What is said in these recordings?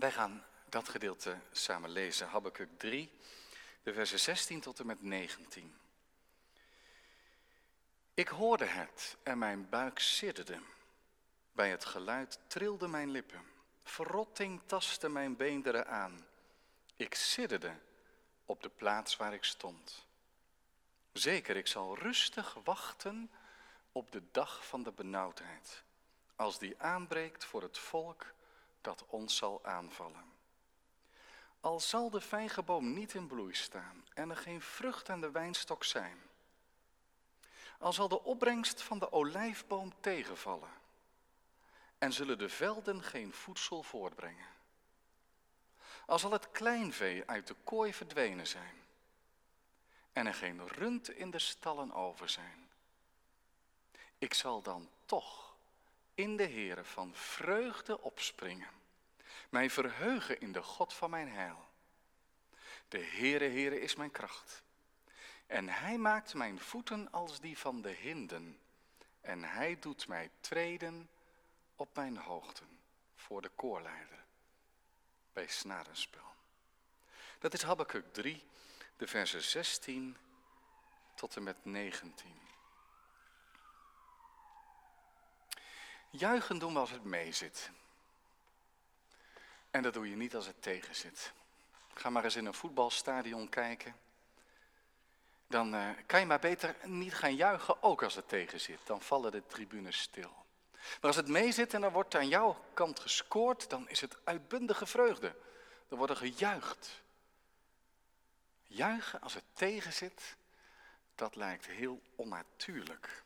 Wij gaan dat gedeelte samen lezen, Habakkuk 3, de versen 16 tot en met 19. Ik hoorde het en mijn buik sidderde. Bij het geluid trilden mijn lippen. Verrotting tastte mijn beenderen aan. Ik sidderde op de plaats waar ik stond. Zeker, ik zal rustig wachten op de dag van de benauwdheid, als die aanbreekt voor het volk dat ons zal aanvallen. Al zal de vijgenboom niet in bloei staan en er geen vrucht aan de wijnstok zijn, al zal de opbrengst van de olijfboom tegenvallen en zullen de velden geen voedsel voortbrengen. Al zal het kleinvee uit de kooi verdwenen zijn en er geen rund in de stallen over zijn. Ik zal dan toch in de Heere van vreugde opspringen, mij verheugen in de God van mijn heil. De Heere, Heere is mijn kracht. En hij maakt mijn voeten als die van de hinden. En hij doet mij treden op mijn hoogten voor de koorleider bij snarenspel. Dat is Habakkuk 3, de versen 16 tot en met 19. Juichen doen we als het mee zit. En dat doe je niet als het tegen zit. Ga maar eens in een voetbalstadion kijken. Dan uh, kan je maar beter niet gaan juichen, ook als het tegen zit. Dan vallen de tribunes stil. Maar als het mee zit en er wordt aan jouw kant gescoord, dan is het uitbundige vreugde. Er wordt er gejuicht. Juichen als het tegen zit, dat lijkt heel onnatuurlijk.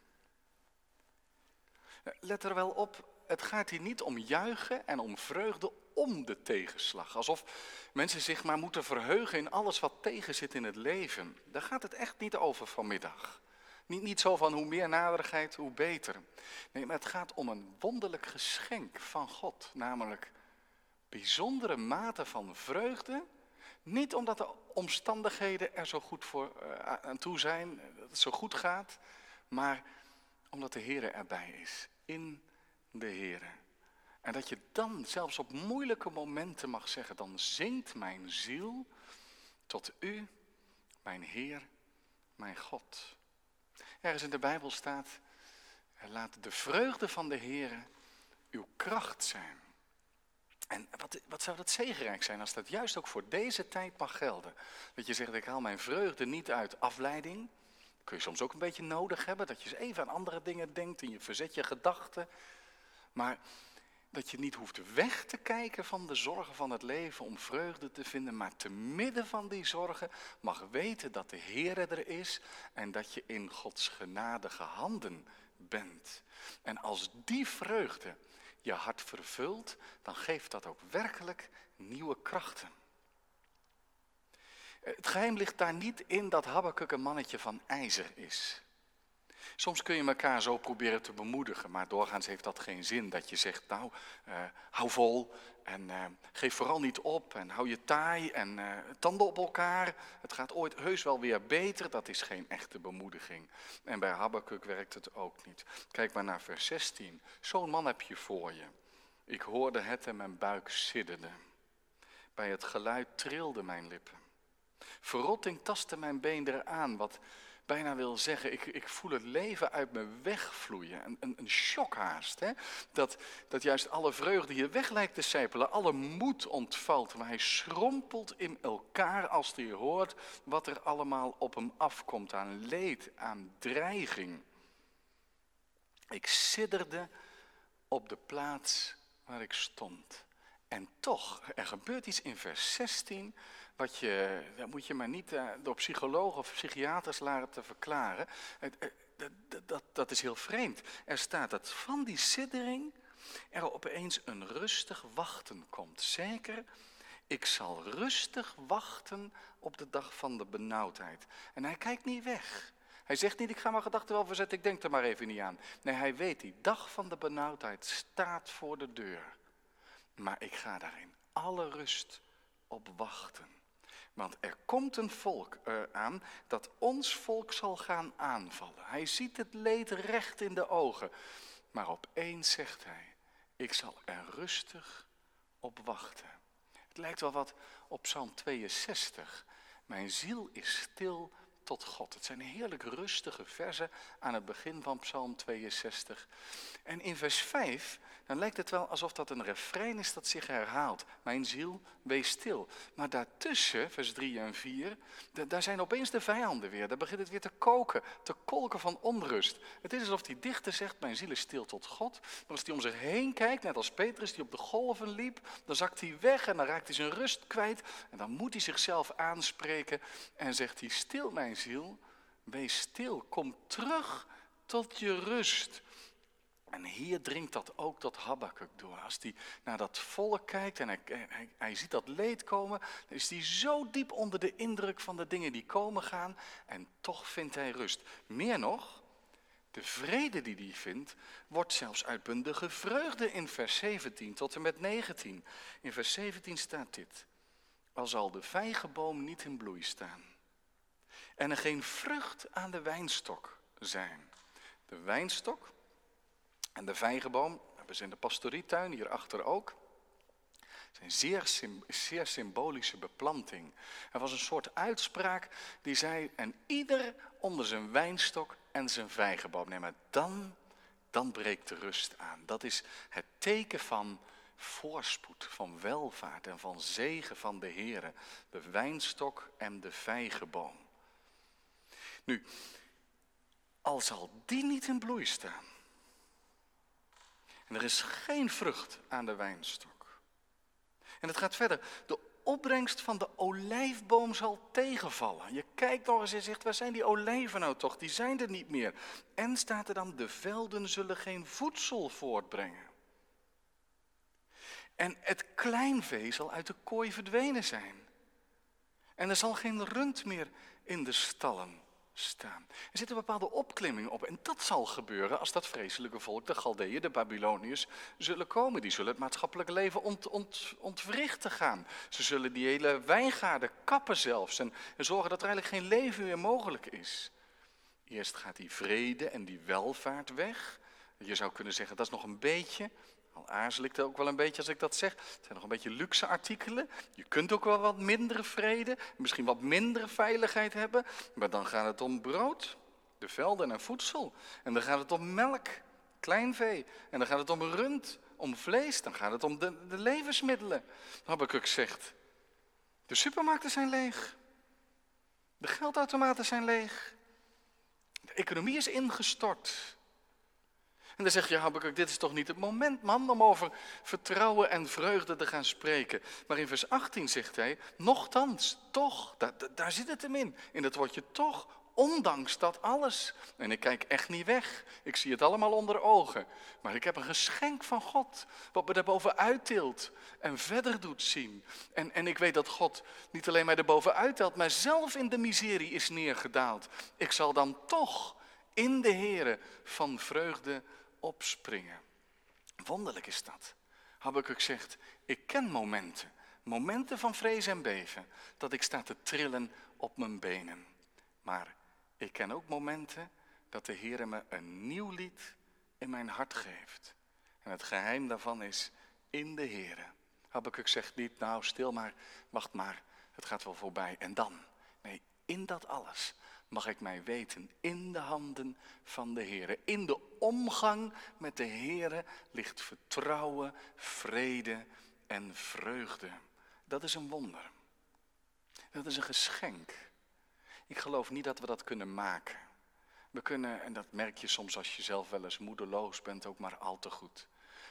Let er wel op, het gaat hier niet om juichen en om vreugde om de tegenslag. Alsof mensen zich maar moeten verheugen in alles wat tegen zit in het leven. Daar gaat het echt niet over vanmiddag. Niet, niet zo van hoe meer naderigheid, hoe beter. Nee, maar het gaat om een wonderlijk geschenk van God. Namelijk bijzondere mate van vreugde. Niet omdat de omstandigheden er zo goed voor, uh, aan toe zijn, dat het zo goed gaat. Maar omdat de Heer erbij is. In de Heer. En dat je dan zelfs op moeilijke momenten mag zeggen, dan zingt mijn ziel tot u, mijn Heer, mijn God. Ergens in de Bijbel staat, laat de vreugde van de Heer uw kracht zijn. En wat, wat zou dat zegenrijk zijn als dat juist ook voor deze tijd mag gelden. Dat je zegt, ik haal mijn vreugde niet uit afleiding. Kun je soms ook een beetje nodig hebben, dat je eens even aan andere dingen denkt en je verzet je gedachten. Maar dat je niet hoeft weg te kijken van de zorgen van het leven om vreugde te vinden, maar te midden van die zorgen mag weten dat de Heer er is en dat je in Gods genadige handen bent. En als die vreugde je hart vervult, dan geeft dat ook werkelijk nieuwe krachten. Het geheim ligt daar niet in dat Habakkuk een mannetje van ijzer is. Soms kun je elkaar zo proberen te bemoedigen, maar doorgaans heeft dat geen zin. Dat je zegt, nou, uh, hou vol en uh, geef vooral niet op en hou je taai en uh, tanden op elkaar. Het gaat ooit heus wel weer beter, dat is geen echte bemoediging. En bij Habakkuk werkt het ook niet. Kijk maar naar vers 16. Zo'n man heb je voor je. Ik hoorde het en mijn buik sidderde. Bij het geluid trilde mijn lippen. Verrotting tastte mijn beenderen aan, wat bijna wil zeggen, ik, ik voel het leven uit me wegvloeien. Een, een, een shockhaast. Hè? Dat, dat juist alle vreugde hier weg lijkt te sijpelen, alle moed ontvalt. Maar hij schrompelt in elkaar als hij hoort wat er allemaal op hem afkomt aan leed, aan dreiging. Ik sidderde op de plaats waar ik stond. En toch, er gebeurt iets in vers 16 wat je, dat moet je maar niet uh, door psychologen of psychiaters laten verklaren. Dat, dat, dat is heel vreemd. Er staat dat van die siddering er opeens een rustig wachten komt. Zeker, ik zal rustig wachten op de dag van de benauwdheid. En hij kijkt niet weg. Hij zegt niet, ik ga mijn gedachten wel verzetten, ik denk er maar even niet aan. Nee, hij weet, die dag van de benauwdheid staat voor de deur. Maar ik ga daarin alle rust op wachten. Want er komt een volk aan dat ons volk zal gaan aanvallen. Hij ziet het leed recht in de ogen. Maar opeens zegt hij, ik zal er rustig op wachten. Het lijkt wel wat op Psalm 62. Mijn ziel is stil tot God. Het zijn heerlijk rustige versen aan het begin van Psalm 62. En in vers 5, dan lijkt het wel alsof dat een refrein is dat zich herhaalt. Mijn ziel, wees stil. Maar daartussen, vers 3 en 4, daar zijn opeens de vijanden weer. Daar begint het weer te koken, te kolken van onrust. Het is alsof die dichter zegt, mijn ziel is stil tot God. Maar als hij om zich heen kijkt, net als Petrus die op de golven liep, dan zakt hij weg en dan raakt hij zijn rust kwijt. En dan moet hij zichzelf aanspreken en zegt hij, stil mijn ziel, wees stil, kom terug tot je rust. En hier dringt dat ook tot Habakkuk door. Als hij naar dat volk kijkt en hij, hij, hij, ziet dat leed komen, dan is hij zo diep onder de indruk van de dingen die komen gaan en toch vindt hij rust. Meer nog, de vrede die hij vindt, wordt zelfs uitbundige vreugde in vers 17 tot en met 19. In vers 17 staat dit. Al zal de vijgenboom niet in bloei staan en er geen vrucht aan de wijnstok zijn. De wijnstok en de vijgenboom, hebben ze in de pastorietuin, hierachter ook. zijn zeer, zeer symbolische beplanting. Er was een soort uitspraak die zei, en ieder onder zijn wijnstok en zijn vijgenboom. Nee, maar dan, dan breekt de rust aan. Dat is het teken van voorspoed, van welvaart en van zegen van de Heer. De wijnstok en de vijgenboom. Nu, al zal die niet in bloei staan. En er is geen vrucht aan de wijnstok. En het gaat verder. De opbrengst van de olijfboom zal tegenvallen. Je kijkt nog eens en zegt, waar zijn die olijven nou toch? Die zijn er niet meer. En staat er dan, de velden zullen geen voedsel voortbrengen. En het kleinvee zal uit de kooi verdwenen zijn. En er zal geen rund meer in de stallen staan. Er zit een bepaalde opklimming op. En dat zal gebeuren als dat vreselijke volk, de Galdeeën, de Babyloniërs, zullen komen. Die zullen het maatschappelijke leven ont, ont, ontwrichten gaan. Ze zullen die hele wijngaarden kappen zelfs. En, en zorgen dat er eigenlijk geen leven meer mogelijk is. Eerst gaat die vrede en die welvaart weg. Je zou kunnen zeggen, dat is nog een beetje. Al aarzel ik het ook wel een beetje als ik dat zeg. Het zijn nog een beetje luxe artikelen. Je kunt ook wel wat mindere vrede, misschien wat mindere veiligheid hebben. Maar dan gaat het om brood, de velden en voedsel. En dan gaat het om melk, kleinvee. En dan gaat het om rund, om vlees. Dan gaat het om de, de levensmiddelen. Habakkuk zegt, de supermarkten zijn leeg. De geldautomaten zijn leeg. De economie is ingestort. En dan zeg je, Habakkuk, dit is toch niet het moment, man, om over vertrouwen en vreugde te gaan spreken. Maar in vers 18 zegt hij, nochtans, toch, daar, daar zit het hem in. In het woordje toch, ondanks dat alles. En ik kijk echt niet weg. Ik zie het allemaal onder ogen. Maar ik heb een geschenk van God, wat me daarboven uittilt en verder doet zien. En, en ik weet dat God niet alleen mij erboven uittelt, maar zelf in de miserie is neergedaald. Ik zal dan toch in de Here van vreugde opspringen. Wonderlijk is dat. Habakkuk zegt, ik ken momenten, momenten van vrees en beven, dat ik sta te trillen op mijn benen. Maar ik ken ook momenten dat de Heer me een nieuw lied in mijn hart geeft. En het geheim daarvan is in de Heer. Habakkuk zegt niet, nou stil maar, wacht maar, het gaat wel voorbij. En dan? Nee, in dat alles mag ik mij weten in de handen van de Heer. In de omgang met de Heer ligt vertrouwen, vrede en vreugde. Dat is een wonder. Dat is een geschenk. Ik geloof niet dat we dat kunnen maken. We kunnen, en dat merk je soms als je zelf wel eens moedeloos bent, ook maar al te goed.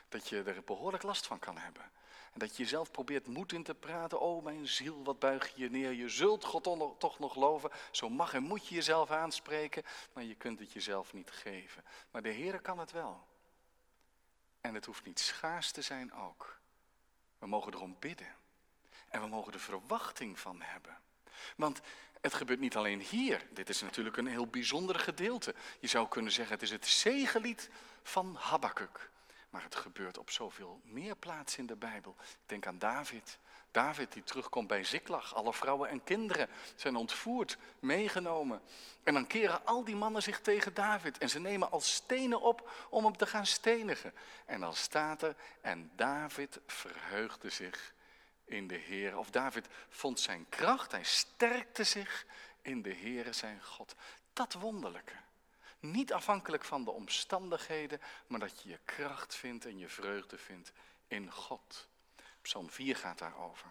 Dat je er behoorlijk last van kan hebben. En dat je jezelf probeert moed in te praten. Oh mijn ziel, wat buig je neer. Je zult God toch nog geloven. Zo mag en moet je jezelf aanspreken. Maar je kunt het jezelf niet geven. Maar de Heer kan het wel. En het hoeft niet schaars te zijn ook. We mogen erom bidden. En we mogen er verwachting van hebben. Want het gebeurt niet alleen hier. Dit is natuurlijk een heel bijzonder gedeelte. Je zou kunnen zeggen, het is het zegelied van Habakkuk. Maar het gebeurt op zoveel meer plaatsen in de Bijbel. Ik denk aan David. David die terugkomt bij Ziklag. Alle vrouwen en kinderen zijn ontvoerd, meegenomen. En dan keren al die mannen zich tegen David. En ze nemen als stenen op om hem te gaan stenigen. En dan staat er, en David verheugde zich in de Heer. Of David vond zijn kracht, hij sterkte zich in de Heer zijn God. Dat wonderlijke. Niet afhankelijk van de omstandigheden, maar dat je je kracht vindt en je vreugde vindt in God. Psalm 4 gaat daarover.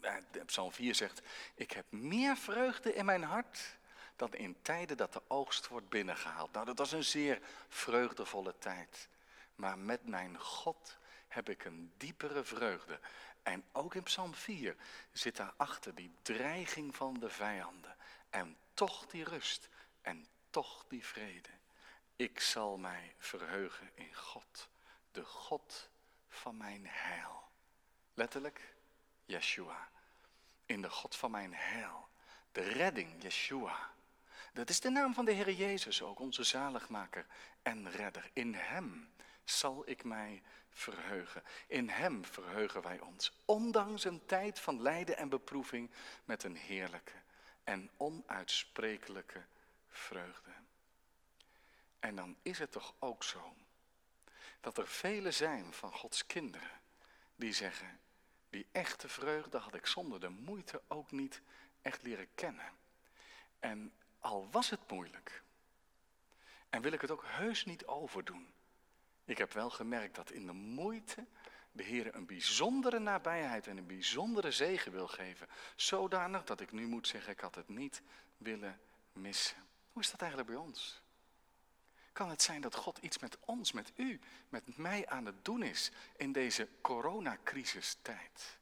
Eh, Psalm 4 zegt, ik heb meer vreugde in mijn hart dan in tijden dat de oogst wordt binnengehaald. Nou, dat was een zeer vreugdevolle tijd. Maar met mijn God heb ik een diepere vreugde. En ook in Psalm 4 zit daarachter die dreiging van de vijanden. En toch die rust en toch die vrede. Ik zal mij verheugen in God, de God van mijn heil. Letterlijk, Yeshua. In de God van mijn heil. De redding, Yeshua. Dat is de naam van de Heer Jezus ook, onze zaligmaker en redder. In Hem zal ik mij verheugen. In Hem verheugen wij ons, ondanks een tijd van lijden en beproeving, met een heerlijke en onuitsprekelijke vreugde. En dan is het toch ook zo dat er velen zijn van Gods kinderen die zeggen, die echte vreugde had ik zonder de moeite ook niet echt leren kennen. En al was het moeilijk, en wil ik het ook heus niet overdoen, ik heb wel gemerkt dat in de moeite de Heer een bijzondere nabijheid en een bijzondere zegen wil geven. Zodanig dat ik nu moet zeggen, ik had het niet willen missen. Hoe is dat eigenlijk bij ons? Kan het zijn dat God iets met ons, met u, met mij aan het doen is in deze coronacrisistijd?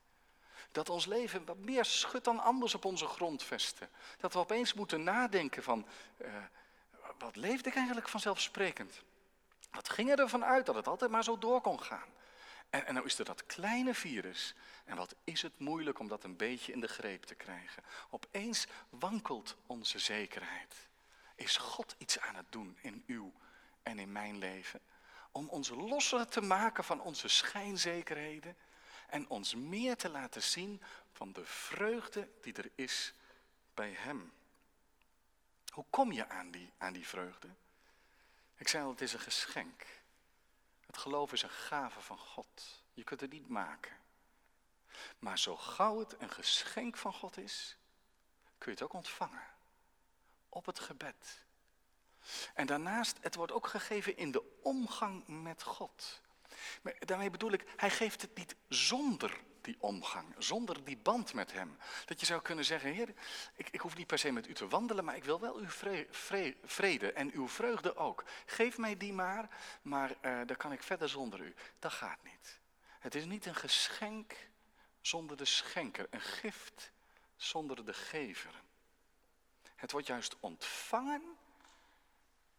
Dat ons leven wat meer schudt dan anders op onze grondvesten. Dat we opeens moeten nadenken van, uh, wat leefde ik eigenlijk vanzelfsprekend? Wat ging er ervan uit dat het altijd maar zo door kon gaan? En, en nou is er dat kleine virus. En wat is het moeilijk om dat een beetje in de greep te krijgen? Opeens wankelt onze zekerheid. Is God iets aan het doen in uw en in mijn leven? Om ons losser te maken van onze schijnzekerheden en ons meer te laten zien van de vreugde die er is bij Hem. Hoe kom je aan die, aan die vreugde? Ik zei al, het is een geschenk. Het geloof is een gave van God. Je kunt het niet maken. Maar zo gauw het een geschenk van God is, kun je het ook ontvangen. Op het gebed. En daarnaast, het wordt ook gegeven in de omgang met God. Maar daarmee bedoel ik, hij geeft het niet zonder die omgang, zonder die band met hem. Dat je zou kunnen zeggen, heer, ik, ik hoef niet per se met u te wandelen, maar ik wil wel uw vrede en uw vreugde ook. Geef mij die maar, maar uh, dan kan ik verder zonder u. Dat gaat niet. Het is niet een geschenk zonder de schenker, een gift zonder de gever. Het wordt juist ontvangen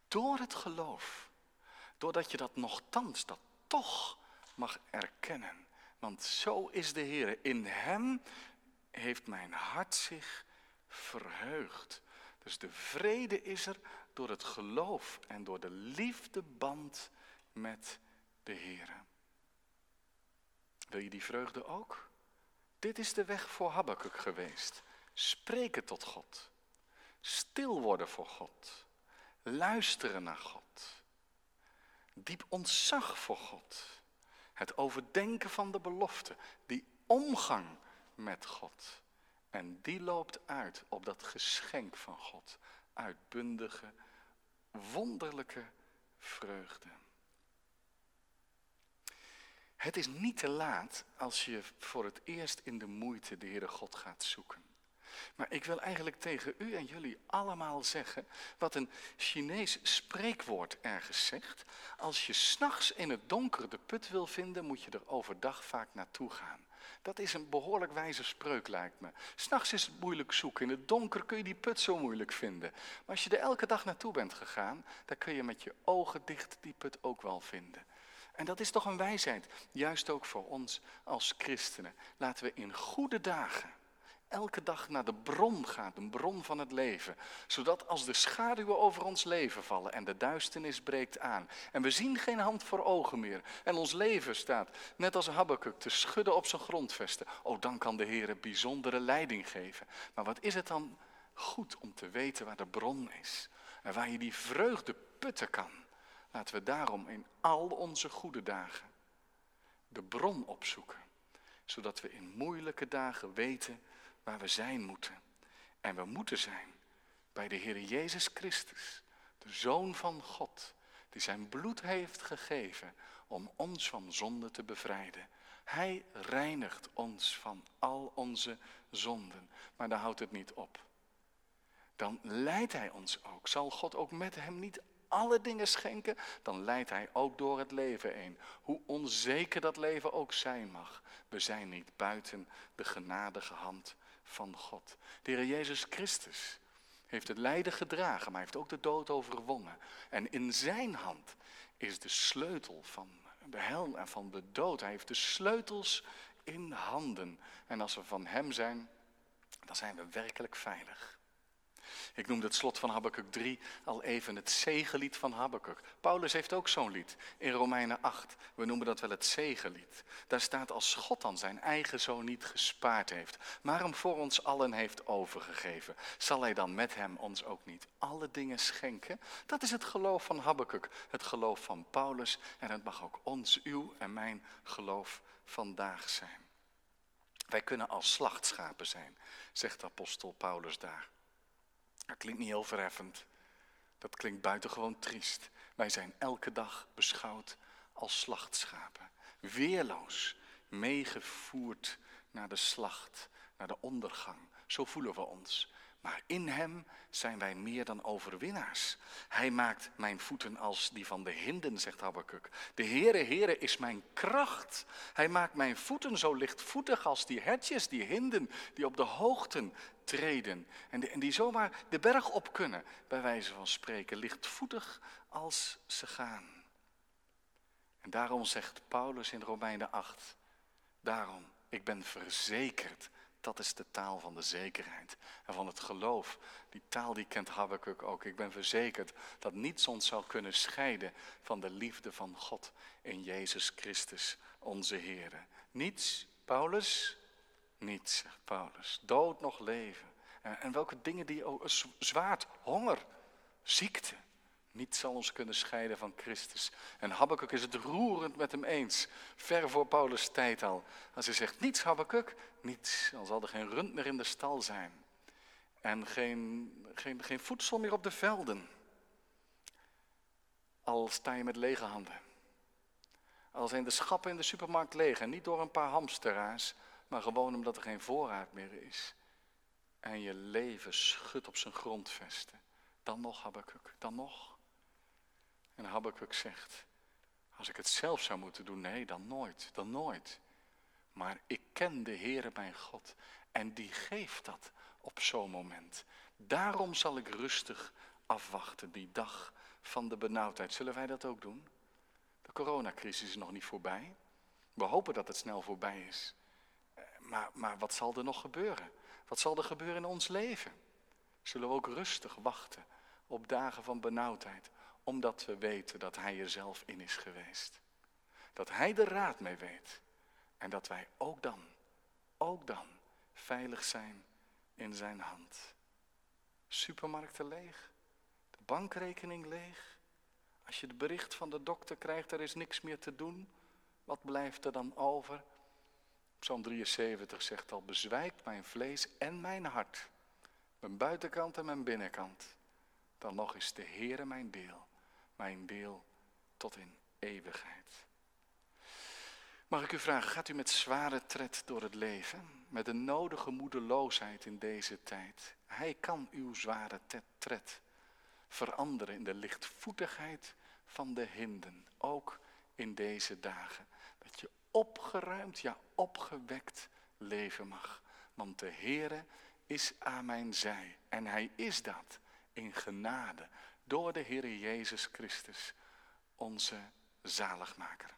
door het geloof. Doordat je dat nogthans, dat toch mag erkennen. Want zo is de Heer. In Hem heeft mijn hart zich verheugd. Dus de vrede is er door het geloof en door de liefdeband met de Heer. Wil je die vreugde ook? Dit is de weg voor Habakkuk geweest. Spreken tot God. Stil worden voor God. Luisteren naar God. Diep ontzag voor God. Het overdenken van de belofte, die omgang met God. En die loopt uit op dat geschenk van God. Uitbundige, wonderlijke vreugde. Het is niet te laat als je voor het eerst in de moeite de Heere God gaat zoeken. Maar ik wil eigenlijk tegen u en jullie allemaal zeggen wat een Chinees spreekwoord ergens zegt. Als je s'nachts in het donker de put wil vinden, moet je er overdag vaak naartoe gaan. Dat is een behoorlijk wijze spreuk, lijkt me. S'nachts is het moeilijk zoeken. In het donker kun je die put zo moeilijk vinden. Maar als je er elke dag naartoe bent gegaan, dan kun je met je ogen dicht die put ook wel vinden. En dat is toch een wijsheid, juist ook voor ons als christenen. Laten we in goede dagen elke dag naar de bron gaat, een bron van het leven. Zodat als de schaduwen over ons leven vallen en de duisternis breekt aan en we zien geen hand voor ogen meer en ons leven staat, net als Habakkuk, te schudden op zijn grondvesten. Oh, dan kan de Heer bijzondere leiding geven. Maar wat is het dan goed om te weten waar de bron is en waar je die vreugde putten kan. Laten we daarom in al onze goede dagen de bron opzoeken zodat we in moeilijke dagen weten waar we zijn moeten. En we moeten zijn bij de Heer Jezus Christus, de Zoon van God, die zijn bloed heeft gegeven om ons van zonde te bevrijden. Hij reinigt ons van al onze zonden. Maar daar houdt het niet op. Dan leidt Hij ons ook. Zal God ook met Hem niet alle dingen schenken? Dan leidt Hij ook door het leven heen. Hoe onzeker dat leven ook zijn mag. We zijn niet buiten de genadige hand van God. De Heer Jezus Christus heeft het lijden gedragen, maar heeft ook de dood overwonnen. En in zijn hand is de sleutel van de hel en van de dood. Hij heeft de sleutels in handen. En als we van hem zijn, dan zijn we werkelijk veilig. Ik noemde het slot van Habakkuk 3 al even het zegenlied van Habakkuk. Paulus heeft ook zo'n lied in Romeinen 8. We noemen dat wel het zegenlied. Daar staat als God dan zijn eigen zoon niet gespaard heeft, maar hem voor ons allen heeft overgegeven, zal hij dan met hem ons ook niet alle dingen schenken? Dat is het geloof van Habakkuk, het geloof van Paulus en het mag ook ons, uw en mijn geloof vandaag zijn. Wij kunnen als slachtschapen zijn, zegt apostel Paulus daar. Dat klinkt niet heel verheffend. Dat klinkt buitengewoon triest. Wij zijn elke dag beschouwd als slachtschapen. Weerloos, meegevoerd naar de slacht, naar de ondergang. Zo voelen we ons. Maar in Hem zijn wij meer dan overwinnaars. Hij maakt mijn voeten als die van de hinden, zegt Habakkuk. De Heere, Heere is mijn kracht. Hij maakt mijn voeten zo lichtvoetig als die hertjes, die hinden, die op de hoogten treden. En, die zomaar de berg op kunnen, bij wijze van spreken. Lichtvoetig als ze gaan. En daarom zegt Paulus in Romeinen 8, daarom, ik ben verzekerd dat is de taal van de zekerheid en van het geloof. Die taal die kent Habakkuk ook. Ik ben verzekerd dat niets ons zal kunnen scheiden van de liefde van God in Jezus Christus, onze Heer. Niets, Paulus? Niets, zegt Paulus. Dood nog leven. En welke dingen die ook, zwaard, honger, ziekte, Niets zal ons kunnen scheiden van Christus. En Habakkuk is het roerend met hem eens. Ver voor Paulus' tijd al. Als hij zegt, niets Habakkuk, niets. Dan zal er geen rund meer in de stal zijn. En geen, geen, geen voedsel meer op de velden. Al sta je met lege handen. Al zijn de schappen in de supermarkt leeg. Niet door een paar hamsteraars. Maar gewoon omdat er geen voorraad meer is. En je leven schudt op zijn grondvesten. Dan nog Habakkuk, dan nog. En Habakkuk zegt, als ik het zelf zou moeten doen, nee, dan nooit, dan nooit. Maar ik ken de Heere mijn God en die geeft dat op zo'n moment. Daarom zal ik rustig afwachten, die dag van de benauwdheid. Zullen wij dat ook doen? De coronacrisis is nog niet voorbij. We hopen dat het snel voorbij is. Eh, maar, maar wat zal er nog gebeuren? Wat zal er gebeuren in ons leven? Zullen we ook rustig wachten op dagen van benauwdheid? Omdat we weten dat Hij er zelf in is geweest. Dat Hij de raad mee weet. En dat wij ook dan, ook dan, veilig zijn in Zijn hand. Supermarkten leeg. De bankrekening leeg. Als je het bericht van de dokter krijgt, er is niks meer te doen. Wat blijft er dan over? Psalm 73 zegt al, bezwijkt mijn vlees en mijn hart. Mijn buitenkant en mijn binnenkant. Dan nog is de Heere mijn deel mijn deel tot in eeuwigheid. Mag ik u vragen, gaat u met zware tred door het leven? Met de nodige moedeloosheid in deze tijd? Hij kan uw zware tred veranderen in de lichtvoetigheid van de hinden, ook in deze dagen. Dat je opgeruimd, ja opgewekt leven mag. Want de Heere is aan mijn zij en hij is dat in genade door de Heer Jezus Christus, onze zaligmaker.